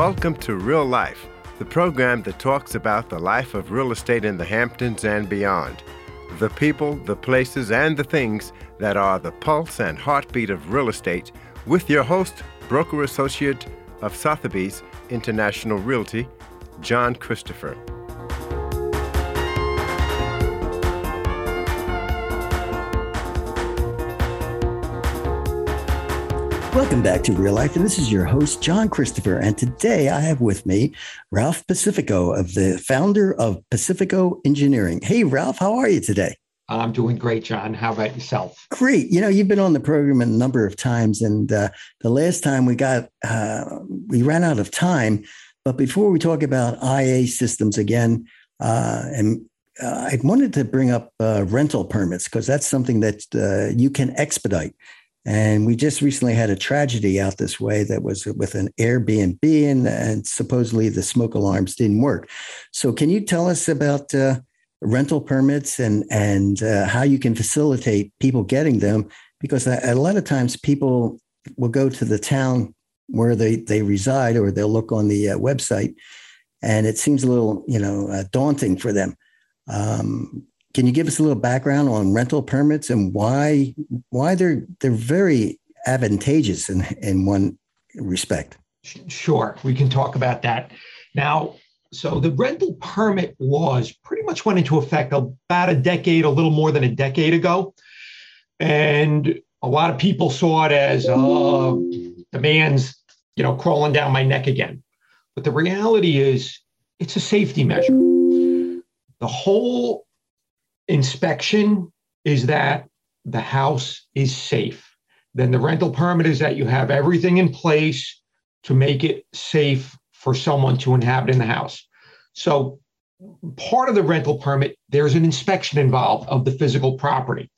Welcome to Real Life, the program that talks about the life of real estate in the Hamptons and beyond. The people, the places, and the things that are the pulse and heartbeat of real estate, with your host, broker associate of Sotheby's International Realty, John Christopher. Welcome back to Real Life, and this is your host, John Christopher. And today I have with me Ralph Pacifico, of the founder of Pacifico Engineering. Hey, Ralph, how are you today? I'm doing great, John. How about yourself? Great. You know, you've been on the program a number of times, and uh, the last time we got uh, we ran out of time. But before we talk about IA systems again, uh, and uh, I wanted to bring up uh, rental permits because that's something that uh, you can expedite. And we just recently had a tragedy out this way that was with an Airbnb, and, and supposedly the smoke alarms didn't work. So, can you tell us about uh, rental permits and and uh, how you can facilitate people getting them? Because a, lot of times people will go to the town where they they reside, or they'll look on the uh, website, and it seems a little you know uh, daunting for them. Um, can you give us a little background on rental permits and why why they're they're very advantageous in in one respect? Sure, we can talk about that. Now, so the rental permit laws pretty much went into effect about a decade, a little more than a decade ago, and a lot of people saw it as uh, the man's you know crawling down my neck again. But the reality is, it's a safety measure. The whole inspection is that the house is safe. Then the rental permit is that you have everything in place to make it safe for someone to inhabit in the house. So, part of the rental permit, there's an inspection involved of the physical property.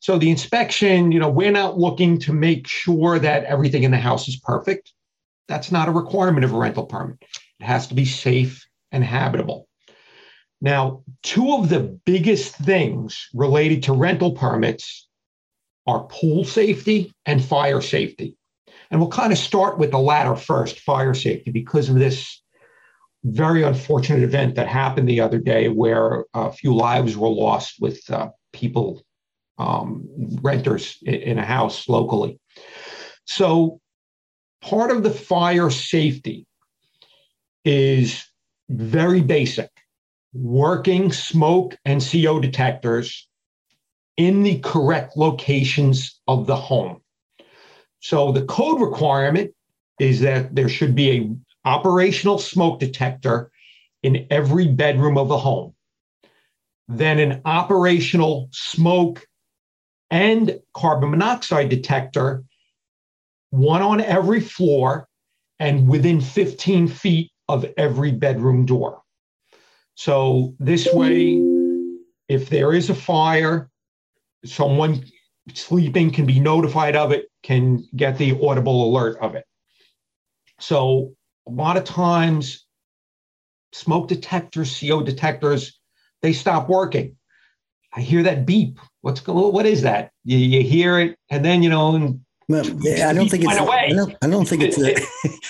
So, the inspection, you know, we're not looking to make sure that everything in the house is perfect. That's not a requirement of a rental permit. It has to be safe and habitable. Now, two of the biggest things related to rental permits are pool safety and fire safety. And we'll kind of start with the latter first, fire safety, because of this very unfortunate event that happened the other day where a few lives were lost with uh, people, um, renters in a house locally. So, part of the fire safety is very basic working smoke and CO detectors in the correct locations of the home. So the code requirement is that there should be a operational smoke detector in every bedroom of the home. Then an operational smoke and carbon monoxide detector, one on every floor and within 15 feet of every bedroom door. So this way, if there is a fire, someone sleeping can be notified of it, can get the audible alert of it. So a lot of times, smoke detectors, CO detectors, they stop working. I hear that beep. What's? What is that? You, you hear it, and then you know, and well, I don't think it's. I don't, I don't think it's. Uh,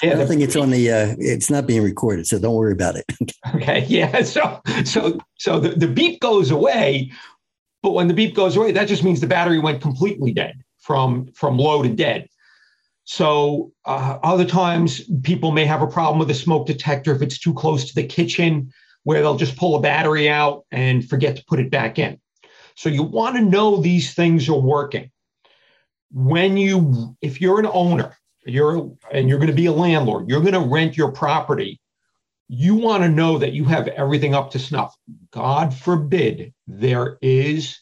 I don't think it's on the. Uh, it's not being recorded, so don't worry about it. okay. Yeah. So so so the, the beep goes away, but when the beep goes away, that just means the battery went completely dead from from low to dead. So uh, other times people may have a problem with a smoke detector if it's too close to the kitchen, where they'll just pull a battery out and forget to put it back in. So you want to know these things are working when you if you're an owner you're and you're going to be a landlord you're going to rent your property you want to know that you have everything up to snuff. God forbid there is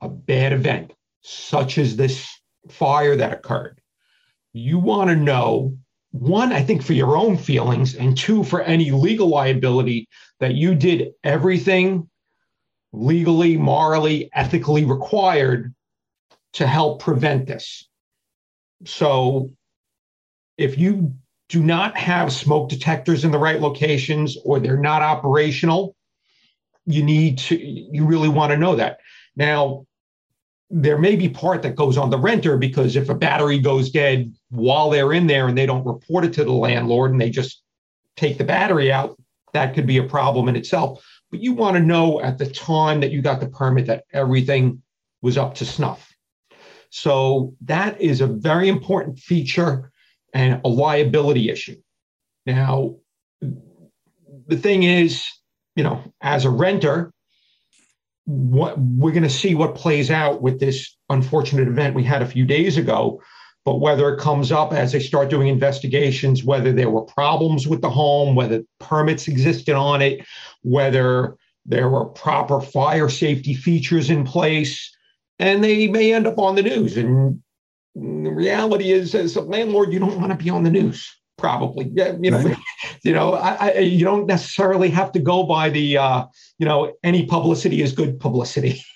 a bad event such as this fire that occurred. You want to know one i think for your own feelings and two for any legal liability that you did everything legally morally ethically required to help prevent this. So if you do not have smoke detectors in the right locations or they're not operational, you need to, you really want to know that. Now, there may be part that goes on the renter because if a battery goes dead while they're in there and they don't report it to the landlord and they just take the battery out, that could be a problem in itself. But you want to know at the time that you got the permit that everything was up to snuff. So that is a very important feature and a liability issue. Now, the thing is, you know, as a renter, what we're going to see what plays out with this unfortunate event we had a few days ago but whether it comes up as they start doing investigations whether there were problems with the home whether permits existed on it whether there were proper fire safety features in place and they may end up on the news. And the reality is as a landlord you don't want to be on the news probably. Yeah you know right. you know I, I, you don't necessarily have to go by the uh, you know any publicity is good publicity.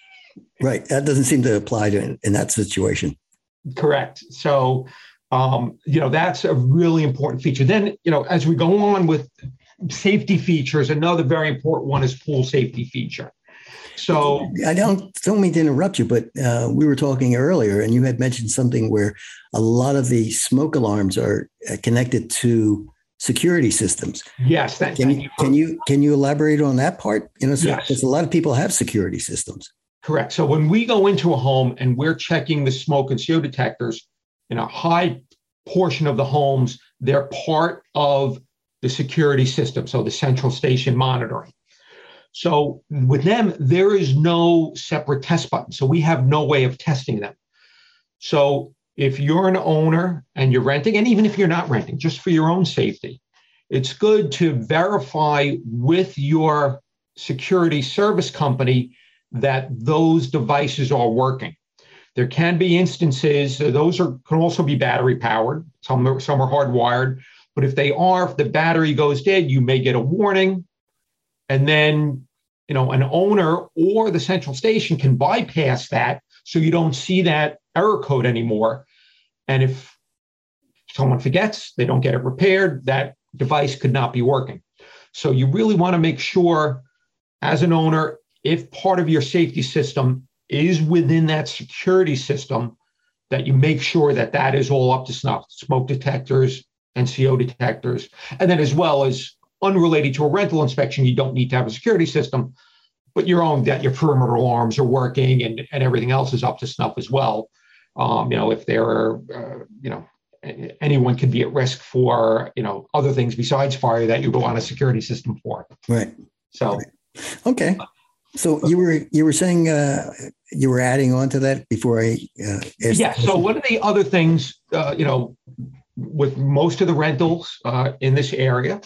Right. That doesn't seem to apply to in, in that situation. Correct. So um, you know that's a really important feature. Then you know as we go on with safety features another very important one is pool safety feature so I don't don't mean to interrupt you, but uh, we were talking earlier, and you had mentioned something where a lot of the smoke alarms are uh, connected to security systems. Yes, thank, can you, can you can you elaborate on that part? You know, so, yes. because a lot of people have security systems. Correct. So when we go into a home and we're checking the smoke and CO detectors in a high portion of the homes, they're part of the security system. So the central station monitoring. So with them, there is no separate test button. So we have no way of testing them. So if you're an owner and you're renting, and even if you're not renting, just for your own safety, it's good to verify with your security service company that those devices are working. There can be instances, those are can also be battery powered. Some, some are hardwired, but if they are, if the battery goes dead, you may get a warning and then you know an owner or the central station can bypass that so you don't see that error code anymore. And if someone forgets they don't get it repaired that device could not be working. So you really want to make sure as an owner if part of your safety system is within that security system that you make sure that that is all up to snuff smoke detectors and co detectors. And then as well as unrelated to a rental inspection, you don't need to have a security system, but your own that your perimeter alarms are working and, and everything else is up to snuff as well. Um, you know, if there are, uh, you know, anyone could be at risk for, you know, other things besides fire that you would want a security system for. Right. So, right. okay. So you were you were saying uh, you were adding on to that before I uh, yeah. So one of the other things, uh, you know, with most of the rentals uh, in this area,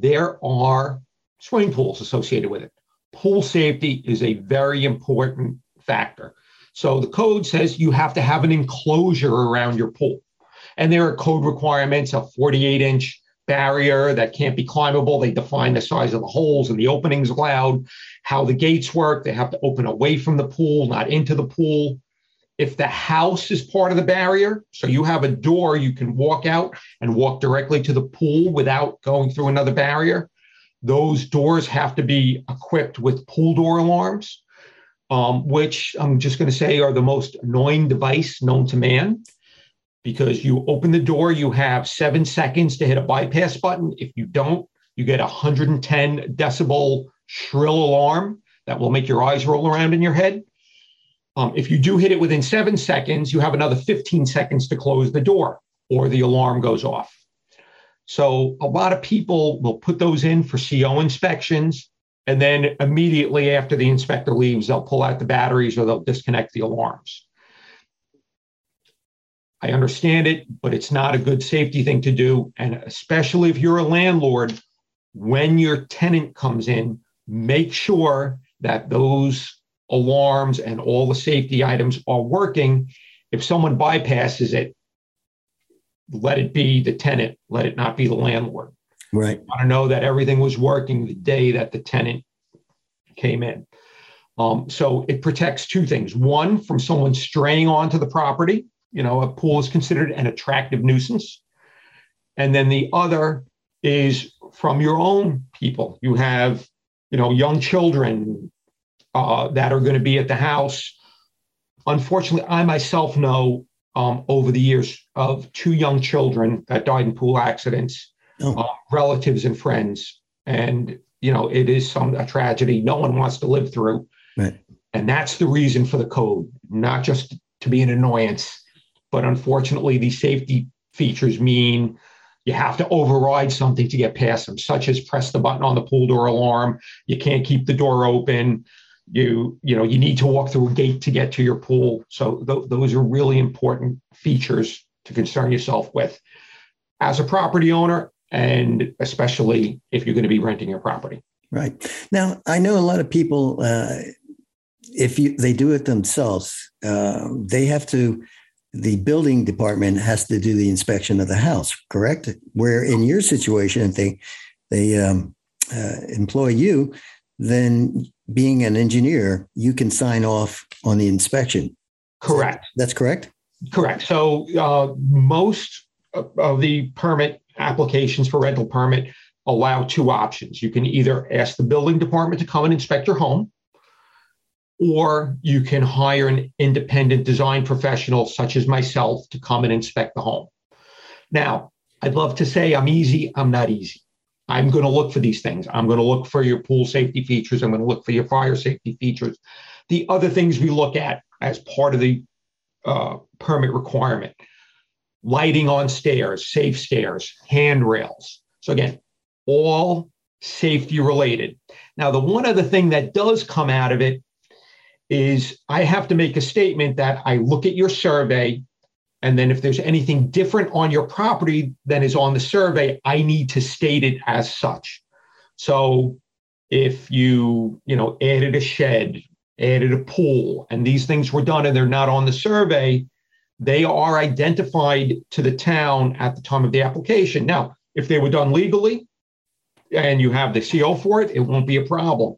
there are swimming pools associated with it. Pool safety is a very important factor. So the code says you have to have an enclosure around your pool. And there are code requirements, a 48 inch barrier that can't be climbable. They define the size of the holes and the openings allowed, how the gates work. They have to open away from the pool, not into the pool. If the house is part of the barrier, so you have a door, you can walk out and walk directly to the pool without going through another barrier. Those doors have to be equipped with pool door alarms, um, which I'm just going to say are the most annoying device known to man because you open the door, you have seven seconds to hit a bypass button. If you don't, you get a 110 decibel shrill alarm that will make your eyes roll around in your head. Um, if you do hit it within seven seconds, you have another 15 seconds to close the door or the alarm goes off. So a lot of people will put those in for CO inspections. And then immediately after the inspector leaves, they'll pull out the batteries or they'll disconnect the alarms. I understand it, but it's not a good safety thing to do. And especially if you're a landlord, when your tenant comes in, make sure that those alarms and all the safety items are working. If someone bypasses it, let it be the tenant, let it not be the landlord. Right. I want to know that everything was working the day that the tenant came in. Um, so it protects two things. One, from someone straying onto the property. You know, a pool is considered an attractive nuisance. And then the other is from your own people. You have, you know, young children, uh, that are going to be at the house. unfortunately, I myself know um, over the years of two young children that died in pool accidents, oh. uh, relatives and friends, and you know it is some a tragedy no one wants to live through. Right. And that's the reason for the code, not just to be an annoyance, but unfortunately, these safety features mean you have to override something to get past them, such as press the button on the pool door alarm. You can't keep the door open. You, you know, you need to walk through a gate to get to your pool. So th- those are really important features to concern yourself with as a property owner, and especially if you're going to be renting your property. Right now, I know a lot of people. Uh, if you they do it themselves, uh, they have to the building department has to do the inspection of the house, correct? Where in your situation, if they they um, uh, employ you, then being an engineer, you can sign off on the inspection. Correct. That's correct. Correct. So uh, most of the permit applications for rental permit allow two options. You can either ask the building department to come and inspect your home, or you can hire an independent design professional such as myself to come and inspect the home. Now, I'd love to say I'm easy. I'm not easy. I'm going to look for these things. I'm going to look for your pool safety features. I'm going to look for your fire safety features. The other things we look at as part of the uh, permit requirement lighting on stairs, safe stairs, handrails. So, again, all safety related. Now, the one other thing that does come out of it is I have to make a statement that I look at your survey, and then if there's anything different on your property than is on the survey, I need to state it as such. So if you, you know, added a shed, added a pool, and these things were done and they're not on the survey, they are identified to the town at the time of the application. Now, if they were done legally and you have the CO for it, it won't be a problem.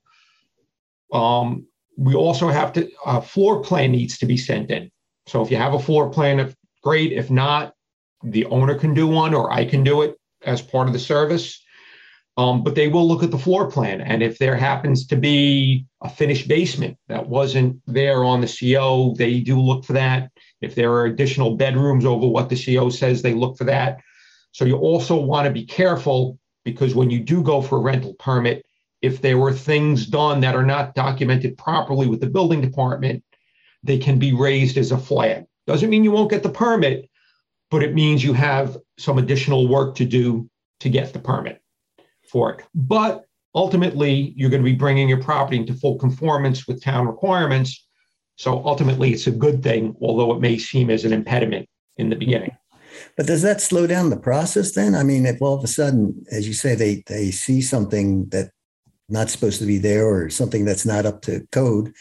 Um, we also have to a floor plan needs to be sent in. So if you have a floor plan, if great. If not, the owner can do one, or I can do it as part of the service. Um, but they will look at the floor plan, and if there happens to be a finished basement that wasn't there on the CO, they do look for that. If there are additional bedrooms over what the CO says, they look for that. So you also want to be careful because when you do go for a rental permit, if there were things done that are not documented properly with the building department, they can be raised as a flag. Doesn't mean you won't get the permit, but it means you have some additional work to do to get the permit for it. But ultimately, you're going to be bringing your property into full conformance with town requirements. So ultimately, it's a good thing, although it may seem as an impediment in the beginning. But does that slow down the process then? I mean, if all of a sudden, as you say, they they see something that not supposed to be there or something that's not up to code.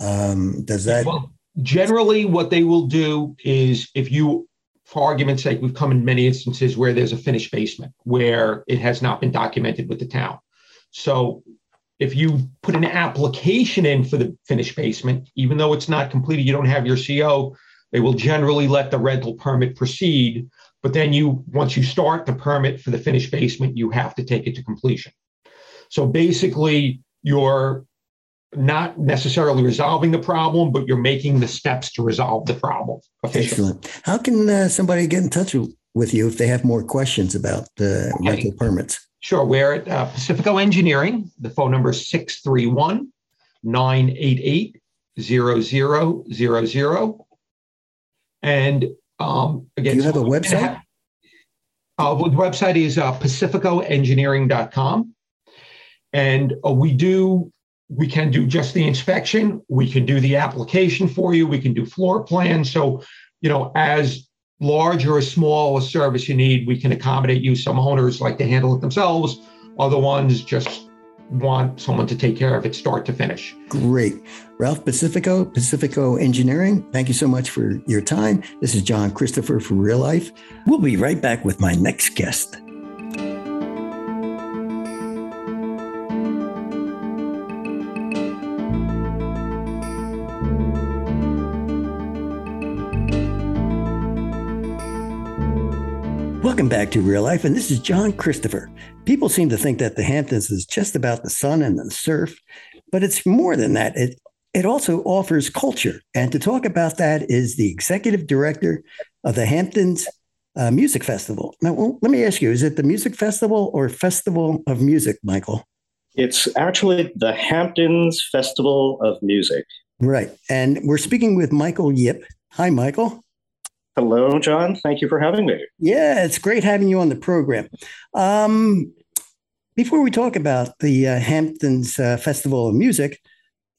Um, does that? Well, generally, what they will do is if you, for argument's sake, we've come in many instances where there's a finished basement where it has not been documented with the town. So if you put an application in for the finished basement, even though it's not completed, you don't have your CO, they will generally let the rental permit proceed. But then you, once you start the permit for the finished basement, you have to take it to completion. So basically, you're not necessarily resolving the problem, but you're making the steps to resolve the problem. Excellent. How can uh, somebody get in touch with you if they have more questions about the okay. rental permits? Sure. We're at uh, Pacifico Engineering. The phone number is 631 988 0000. And um, again, do you have a website? Uh, the website is uh, pacificoengineering.com. And uh, we do, we can do just the inspection. We can do the application for you. We can do floor plans. So, you know, as large or as small a service you need, we can accommodate you. Some owners like to handle it themselves. Other ones just want someone to take care of it start to finish. Great. Ralph Pacifico, Pacifico Engineering, thank you so much for your time. This is John Christopher for Real Life. We'll be right back with my next guest. Welcome back to Real Life, and this is John Christopher. People seem to think that the Hamptons is just about the sun and the surf, but it's more than that. It it also offers culture. And to talk about that is the executive director of the Hamptons uh, Music Festival. Now, well, let me ask you: Is it the Music Festival or Festival of Music, Michael? It's actually the Hamptons Festival of Music. Right, and we're speaking with Michael Yip. Hi, Michael. Hello, John. Thank you for having me. Yeah, it's great having you on the program. Um, before we talk about the uh, Hamptons uh, Festival of Music,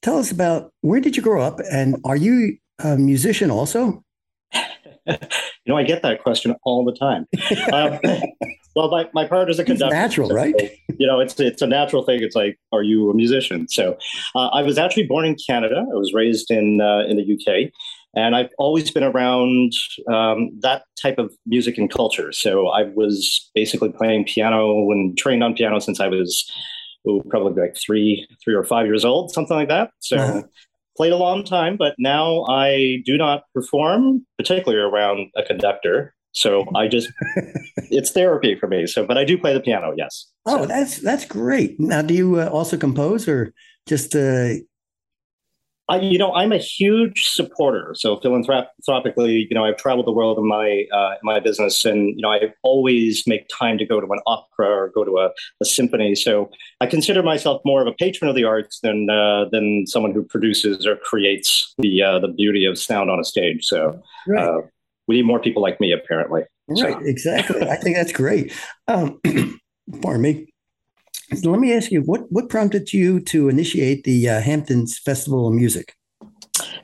tell us about where did you grow up, and are you a musician also? you know, I get that question all the time. Um, well, my, my part is a conductor. It's natural, so, right? you know, it's it's a natural thing. It's like, are you a musician? So, uh, I was actually born in Canada. I was raised in uh, in the UK, and I've always been around um, that type of music and culture. So, I was basically playing piano and trained on piano since I was ooh, probably like three three or five years old, something like that. So. Uh-huh played a long time, but now I do not perform, particularly around a conductor. So I just it's therapy for me. So, but I do play the piano. Yes. Oh, so. that's that's great. Now, do you uh, also compose or just uh, I, you know, I'm a huge supporter. So philanthropically, you know, I've traveled the world in my uh, in my business, and you know, I always make time to go to an opera or go to a, a symphony. So I consider myself more of a patron of the arts than uh, than someone who produces or creates the uh, the beauty of sound on a stage. So right. Uh, we need more people like me, apparently. Right, so. exactly. I think that's great. Um, pardon me. So let me ask you, what what prompted you to initiate the uh, Hamptons Festival of Music?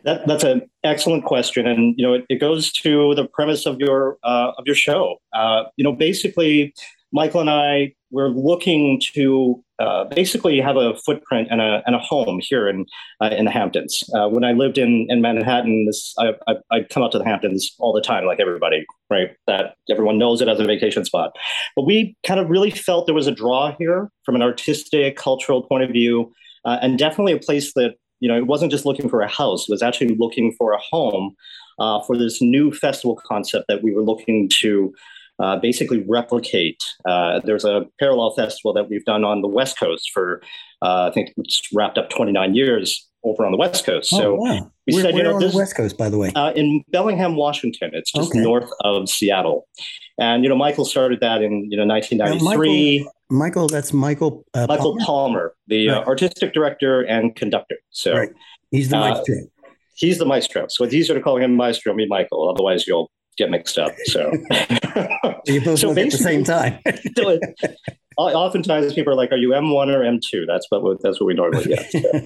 That, that's an excellent question, and you know it, it goes to the premise of your uh, of your show. Uh, you know, basically, Michael and I we're looking to uh, basically have a footprint and a, and a home here in uh, in the Hamptons. Uh, when I lived in in Manhattan, this I, I I'd come out to the Hamptons all the time, like everybody, right? That everyone knows it as a vacation spot. But we kind of really felt there was a draw here from an artistic, cultural point of view, uh, and definitely a place that you know it wasn't just looking for a house; it was actually looking for a home uh, for this new festival concept that we were looking to uh, basically replicate. Uh, there's a parallel festival that we've done on the West Coast for, uh, I think it's wrapped up 29 years over on the West Coast. Oh, so wow. we said, you know, on this, the West Coast, by the way, uh, in Bellingham, Washington. It's just okay. north of Seattle, and you know, Michael started that in you know 1993. Michael, Michael, that's Michael. Uh, Michael Palmer, Palmer the uh, right. artistic director and conductor. So right. he's the maestro. he's the maestro. So it's easier to call him maestro, me Michael. Otherwise, you'll get mixed up. So you both so at the same time. oftentimes people are like, "Are you M one or M 2 That's what that's what we normally get. So.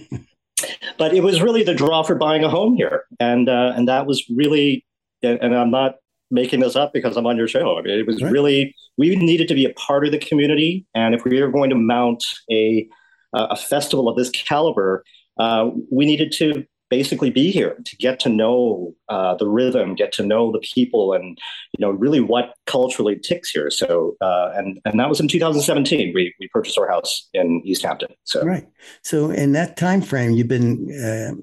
but it was really the draw for buying a home here, and uh, and that was really, and I'm not making this up because I'm on your show. I mean, it was right. really we needed to be a part of the community, and if we were going to mount a a festival of this caliber, uh, we needed to basically be here to get to know uh, the rhythm, get to know the people, and you know really what culturally ticks here. So uh, and and that was in 2017. We we purchased our house in East Hampton. So right. So in that time frame, you've been uh,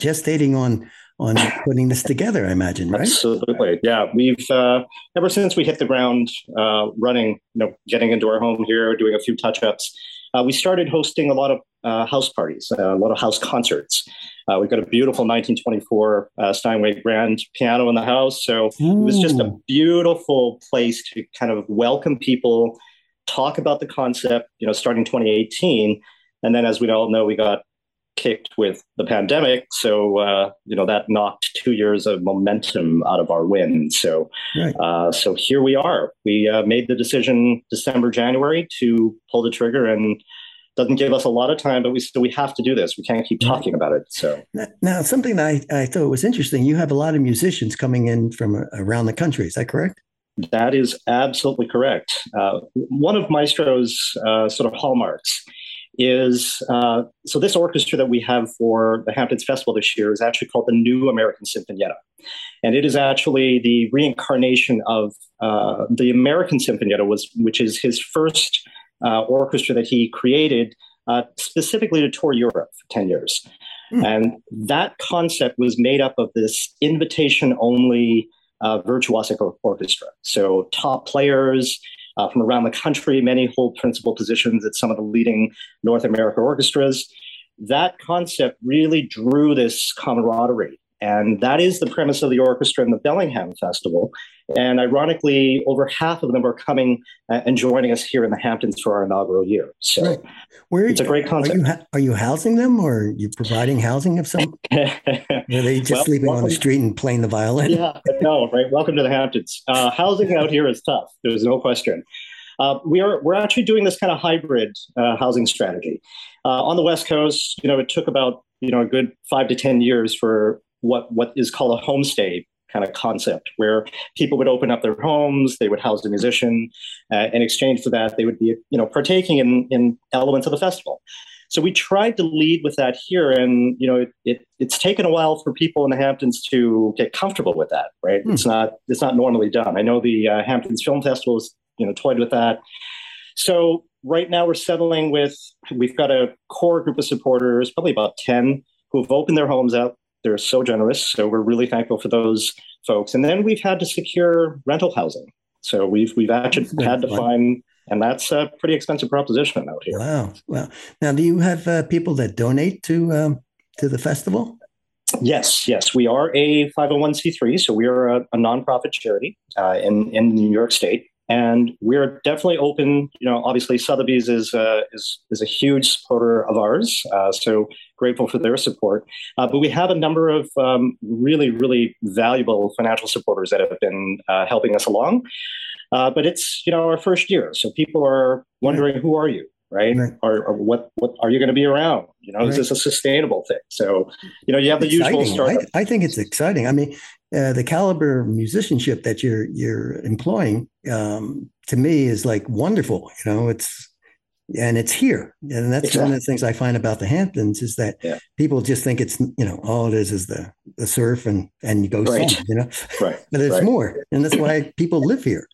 gestating on on putting this together. I imagine, right? Absolutely. Yeah, we've uh, ever since we hit the ground uh, running. You know, getting into our home here, doing a few touch ups. Uh, we started hosting a lot of uh, house parties, uh, a lot of house concerts. Uh, we've got a beautiful 1924 uh, Steinway grand piano in the house. So Ooh. it was just a beautiful place to kind of welcome people, talk about the concept, you know, starting 2018. And then, as we all know, we got kicked with the pandemic. So, uh, you know, that knocked two years of momentum out of our win. So, right. uh, so here we are. We uh, made the decision December, January to pull the trigger and doesn't give us a lot of time, but we still we have to do this. We can't keep talking about it. So now, something that I, I thought was interesting. You have a lot of musicians coming in from around the country. Is that correct? That is absolutely correct. Uh, one of Maestro's uh, sort of hallmarks is uh, so this orchestra that we have for the Hamptons Festival this year is actually called the New American Sinfonietta. And it is actually the reincarnation of uh, the American Sinfonietta, was, which is his first uh, orchestra that he created uh, specifically to tour Europe for 10 years. Mm. And that concept was made up of this invitation only uh, virtuosic orchestra. So, top players uh, from around the country, many hold principal positions at some of the leading North America orchestras. that concept really drew this camaraderie. And that is the premise of the orchestra in the Bellingham Festival. And ironically, over half of them are coming uh, and joining us here in the Hamptons for our inaugural year. So right. Where it's a great concept. Are you, are you housing them or are you providing housing of some? are they just well, sleeping welcome, on the street and playing the violin? Yeah, no, right. Welcome to the Hamptons. Uh, housing out here is tough. There's no question. Uh, we are we're actually doing this kind of hybrid uh, housing strategy. Uh, on the West Coast, you know, it took about you know a good five to ten years for what what is called a homestay kind of concept, where people would open up their homes, they would house a musician, uh, in exchange for that, they would be you know partaking in in elements of the festival. So we tried to lead with that here, and you know it, it, it's taken a while for people in the Hamptons to get comfortable with that. Right? Hmm. It's not it's not normally done. I know the uh, Hamptons Film Festival is you know toyed with that. So right now we're settling with we've got a core group of supporters, probably about ten, who have opened their homes up. They're so generous, so we're really thankful for those folks. And then we've had to secure rental housing. So we've we've actually had to find, and that's a pretty expensive proposition out here. Wow, wow. Now, do you have uh, people that donate to um, to the festival? Yes, yes, we are a 501c3, so we are a, a nonprofit charity uh, in in New York State, and we're definitely open. You know, obviously Sotheby's is uh, is is a huge supporter of ours, uh, so grateful for their support. Uh, but we have a number of um, really really valuable financial supporters that have been uh, helping us along. Uh, but it's you know our first year, so people are wondering who are you, right? right. Or, or, what what are you going to be around? You know, right. is this a sustainable thing? So you know, you have the exciting. usual I think it's exciting. I mean, uh, the caliber of musicianship that you're you're employing um, to me is like wonderful. You know, it's and it's here, and that's exactly. one of the things I find about the Hamptons is that yeah. people just think it's you know all it is is the the surf and and you go right. you know, right? but it's right. more, and that's why people live here.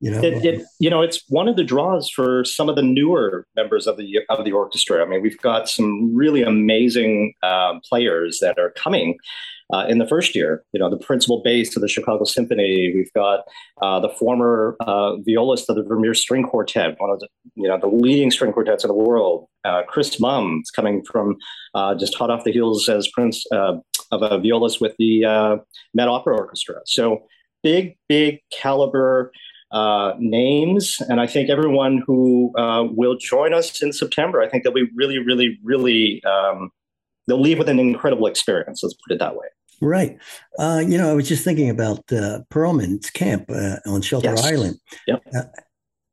You know, it, it, you know, it's one of the draws for some of the newer members of the of the orchestra. I mean, we've got some really amazing uh, players that are coming uh, in the first year. You know, the principal bass of the Chicago Symphony. We've got uh, the former uh, violist of the Vermeer String Quartet, one of the you know the leading string quartets in the world. Uh, Chris Mumm is coming from uh, just hot off the heels as prince uh, of a violist with the Met Opera Orchestra. So big, big caliber. names, and I think everyone who will join us in September, I think they'll be really, really, really um, they'll leave with an incredible experience. Let's put it that way. Right. Uh, you know, I was just thinking about uh, Perlman's camp uh, on Shelter yes. Island. Yep. Uh,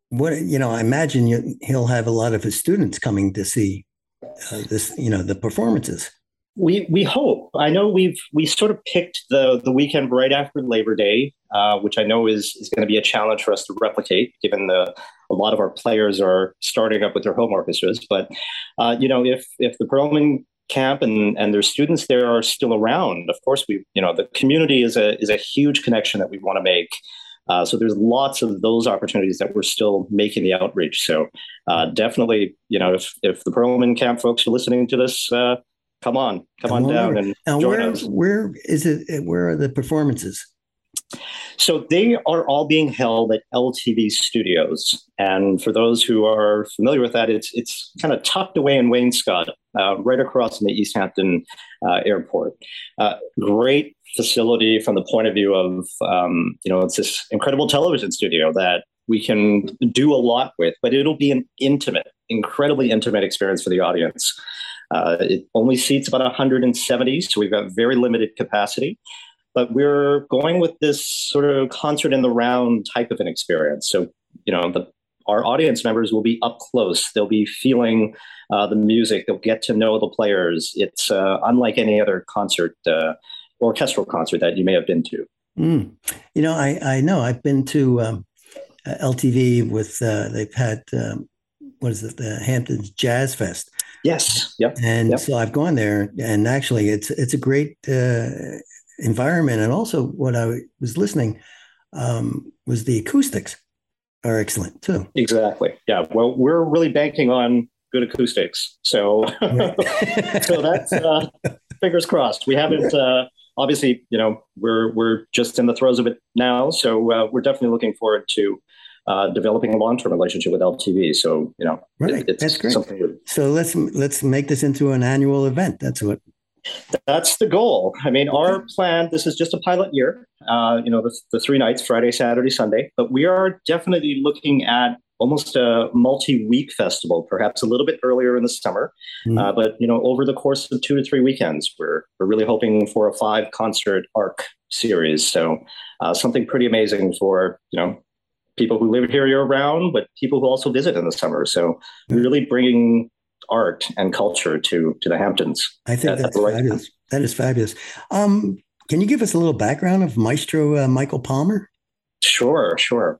what you know, I imagine you, he'll have a lot of his students coming to see uh, this. You know, the performances. We we hope. I know we've we sort of picked the the weekend right after Labor Day, uh, which I know is is going to be a challenge for us to replicate, given the a lot of our players are starting up with their home orchestras. But uh, you know, if if the Perlman camp and and their students there are still around. Of course we you know the community is a is a huge connection that we want to make. Uh, so there's lots of those opportunities that we're still making the outreach. So uh, definitely you know if if the Perlman camp folks are listening to this uh, come on come, come on, on, down and now join where, us. where is it where are the performances so they are all being held at LTV Studios, and for those who are familiar with that, it's it's kind of tucked away in Wainscott, uh, right across from the East Hampton uh, Airport. Uh, great facility from the point of view of um, you know it's this incredible television studio that we can do a lot with, but it'll be an intimate, incredibly intimate experience for the audience. Uh, it only seats about 170, so we've got very limited capacity but we're going with this sort of concert in the round type of an experience. So, you know, the, our audience members will be up close. They'll be feeling uh, the music. They'll get to know the players. It's uh, unlike any other concert, uh, orchestral concert that you may have been to. Mm. You know, I, I know I've been to um, LTV with, uh, they've had, um, what is it, the Hamptons Jazz Fest. Yes. Yep. And yep. so I've gone there, and actually, it's it's a great uh, environment. And also, what I was listening um, was the acoustics are excellent too. Exactly. Yeah. Well, we're really banking on good acoustics. So, so that's uh, fingers crossed. We haven't. Uh, obviously, you know, we're we're just in the throes of it now, so uh, we're definitely looking forward to uh, developing a long-term relationship with LTV. So you know, right. It, it's That's great. Something so let's let's make this into an annual event. That's what. That's the goal. I mean, our plan. This is just a pilot year. Uh, you know, the, the three nights: Friday, Saturday, Sunday. But we are definitely looking at almost a multi-week festival, perhaps a little bit earlier in the summer. Mm-hmm. Uh, but you know, over the course of two to three weekends, we're we're really hoping for a five concert arc series. So uh, something pretty amazing for you know people who live here year round, but people who also visit in the summer. So really bringing art and culture to to the Hamptons. I think that's right fabulous. Time. That is fabulous. Um, can you give us a little background of Maestro uh, Michael Palmer? Sure, sure.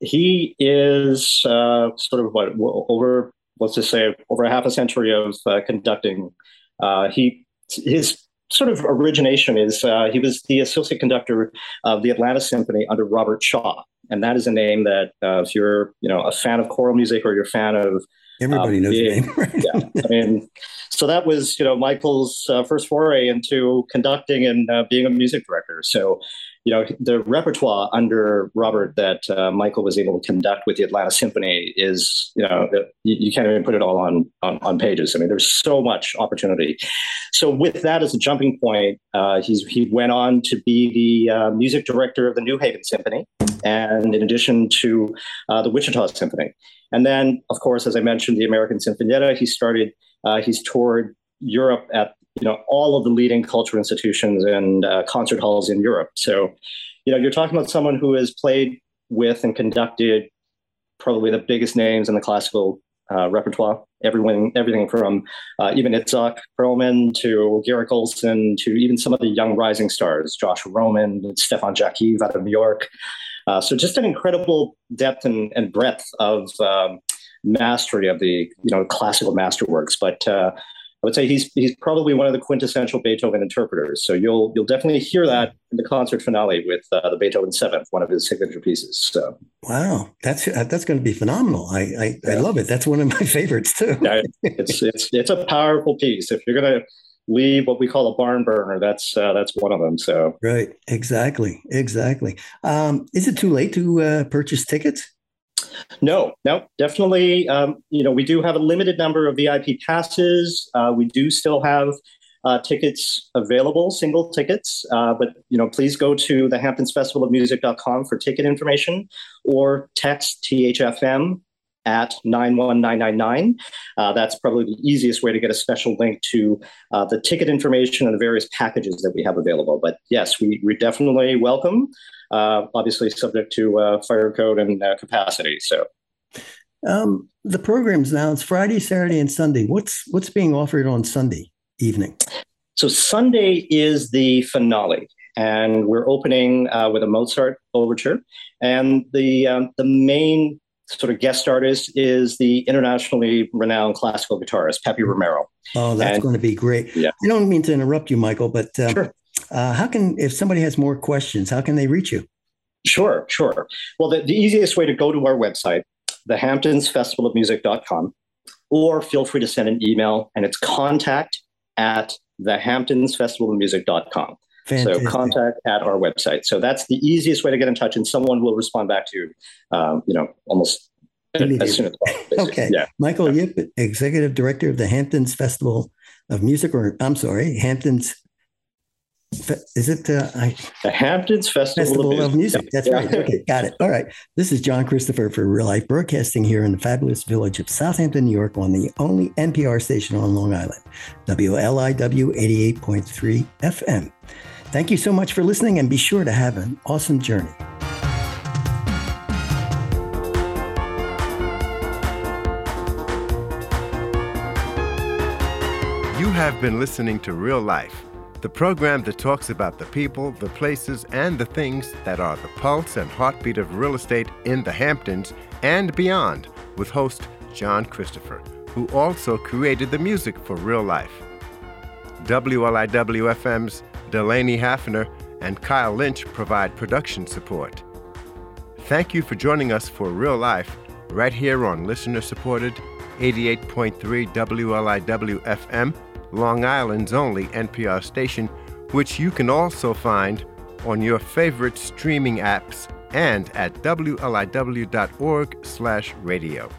He is uh, sort of what over let's just say over a half a century of uh, conducting. Uh, he his sort of origination is uh, he was the associate conductor of the Atlanta Symphony under Robert Shaw, and that is a name that uh, if you're you know a fan of choral music or you're a fan of everybody knows being, the name. Right? yeah, I mean, so that was you know Michael's uh, first foray into conducting and uh, being a music director. So you know, the repertoire under Robert that uh, Michael was able to conduct with the Atlanta Symphony is, you know, you, you, can't even put it all on, on, on pages. I mean, there's so much opportunity. So with that as a jumping point, uh, he's he went on to be the uh, music director of the New Haven Symphony, and in addition to uh, the Wichita Symphony, and then of course, as I mentioned, the American Sinfonietta. He started. Uh, he's toured Europe at you know all of the leading cultural institutions and uh, concert halls in Europe. So, you know, you're talking about someone who has played with and conducted probably the biggest names in the classical uh, repertoire. Everyone, everything from uh, even Itzhak Perlman to Garrick Ohlsson to even some of the young rising stars, Josh Roman, Stefan Jackiw out of New York. Uh, so just an incredible depth and, and breadth of um, mastery of the you know classical masterworks. But uh, I would say he's he's probably one of the quintessential Beethoven interpreters. So you'll you'll definitely hear that in the concert finale with uh, the Beethoven Seventh, one of his signature pieces. So wow, that's that's going to be phenomenal. I I, yeah. I, love it. That's one of my favorites too. yeah, it's it's it's a powerful piece. If you're going to leave what we call a barn burner, that's uh, that's one of them. So right, exactly, exactly. Um, is it too late to uh, purchase tickets? No, no, definitely. Um, you know, we do have a limited number of VIP passes. Uh, we do still have uh, tickets available, single tickets. Uh, but you know, please go to the Hamptons Festival of Music.com for ticket information, or text THFM at 91999. Uh, that's probably the easiest way to get a special link to uh, the ticket information and the various packages that we have available. But yes, we, we definitely welcome uh, obviously subject to uh, fire code and uh, capacity. So. Um, the programs now it's Friday, Saturday, and Sunday. What's what's being offered on Sunday evening? So Sunday is the finale, and we're opening uh, with a Mozart overture, and the um, the main sort of guest artist is the internationally renowned classical guitarist Pepe Romero. Oh, that's and, going to be great. Yeah. I don't mean to interrupt you, Michael, but um, sure. Uh, how can, if somebody has more questions, how can they reach you? Sure, sure. Well, the, the easiest way to go to our website, the Hamptons Festival of Music.com, or feel free to send an email, and it's contact at the Hamptons Festival of Music.com. Fantastic. So contact at our website. So that's the easiest way to get in touch, and someone will respond back to you. Um, you know, almost as soon as possible. okay. Yeah. Michael Yip, Executive Director of the Hamptons Festival of Music, or I'm sorry, Hamptons is it uh, I, the Hamptons Festival, Festival of, Music? Of Music. That's yeah. right. Okay, got it. All right. This is John Christopher for Real Life Broadcasting here in the fabulous village of Southampton, New York, on the only NPR station on Long Island, WLIW 88.3 FM. Thank you so much for listening, and be sure to have an awesome journey. You have been listening to Real Life the program that talks about the people, the places, and the things that are the pulse and heartbeat of real estate in the Hamptons and beyond, with host John Christopher, who also created the music for real life. WLIW-FM's Delaney Hafner and Kyle Lynch provide production support. Thank you for joining us for Real Life right here on listener supported 88.3 WLIW FM Long Island's only NPR station, which you can also find on your favorite streaming apps and at wliw.org/radio.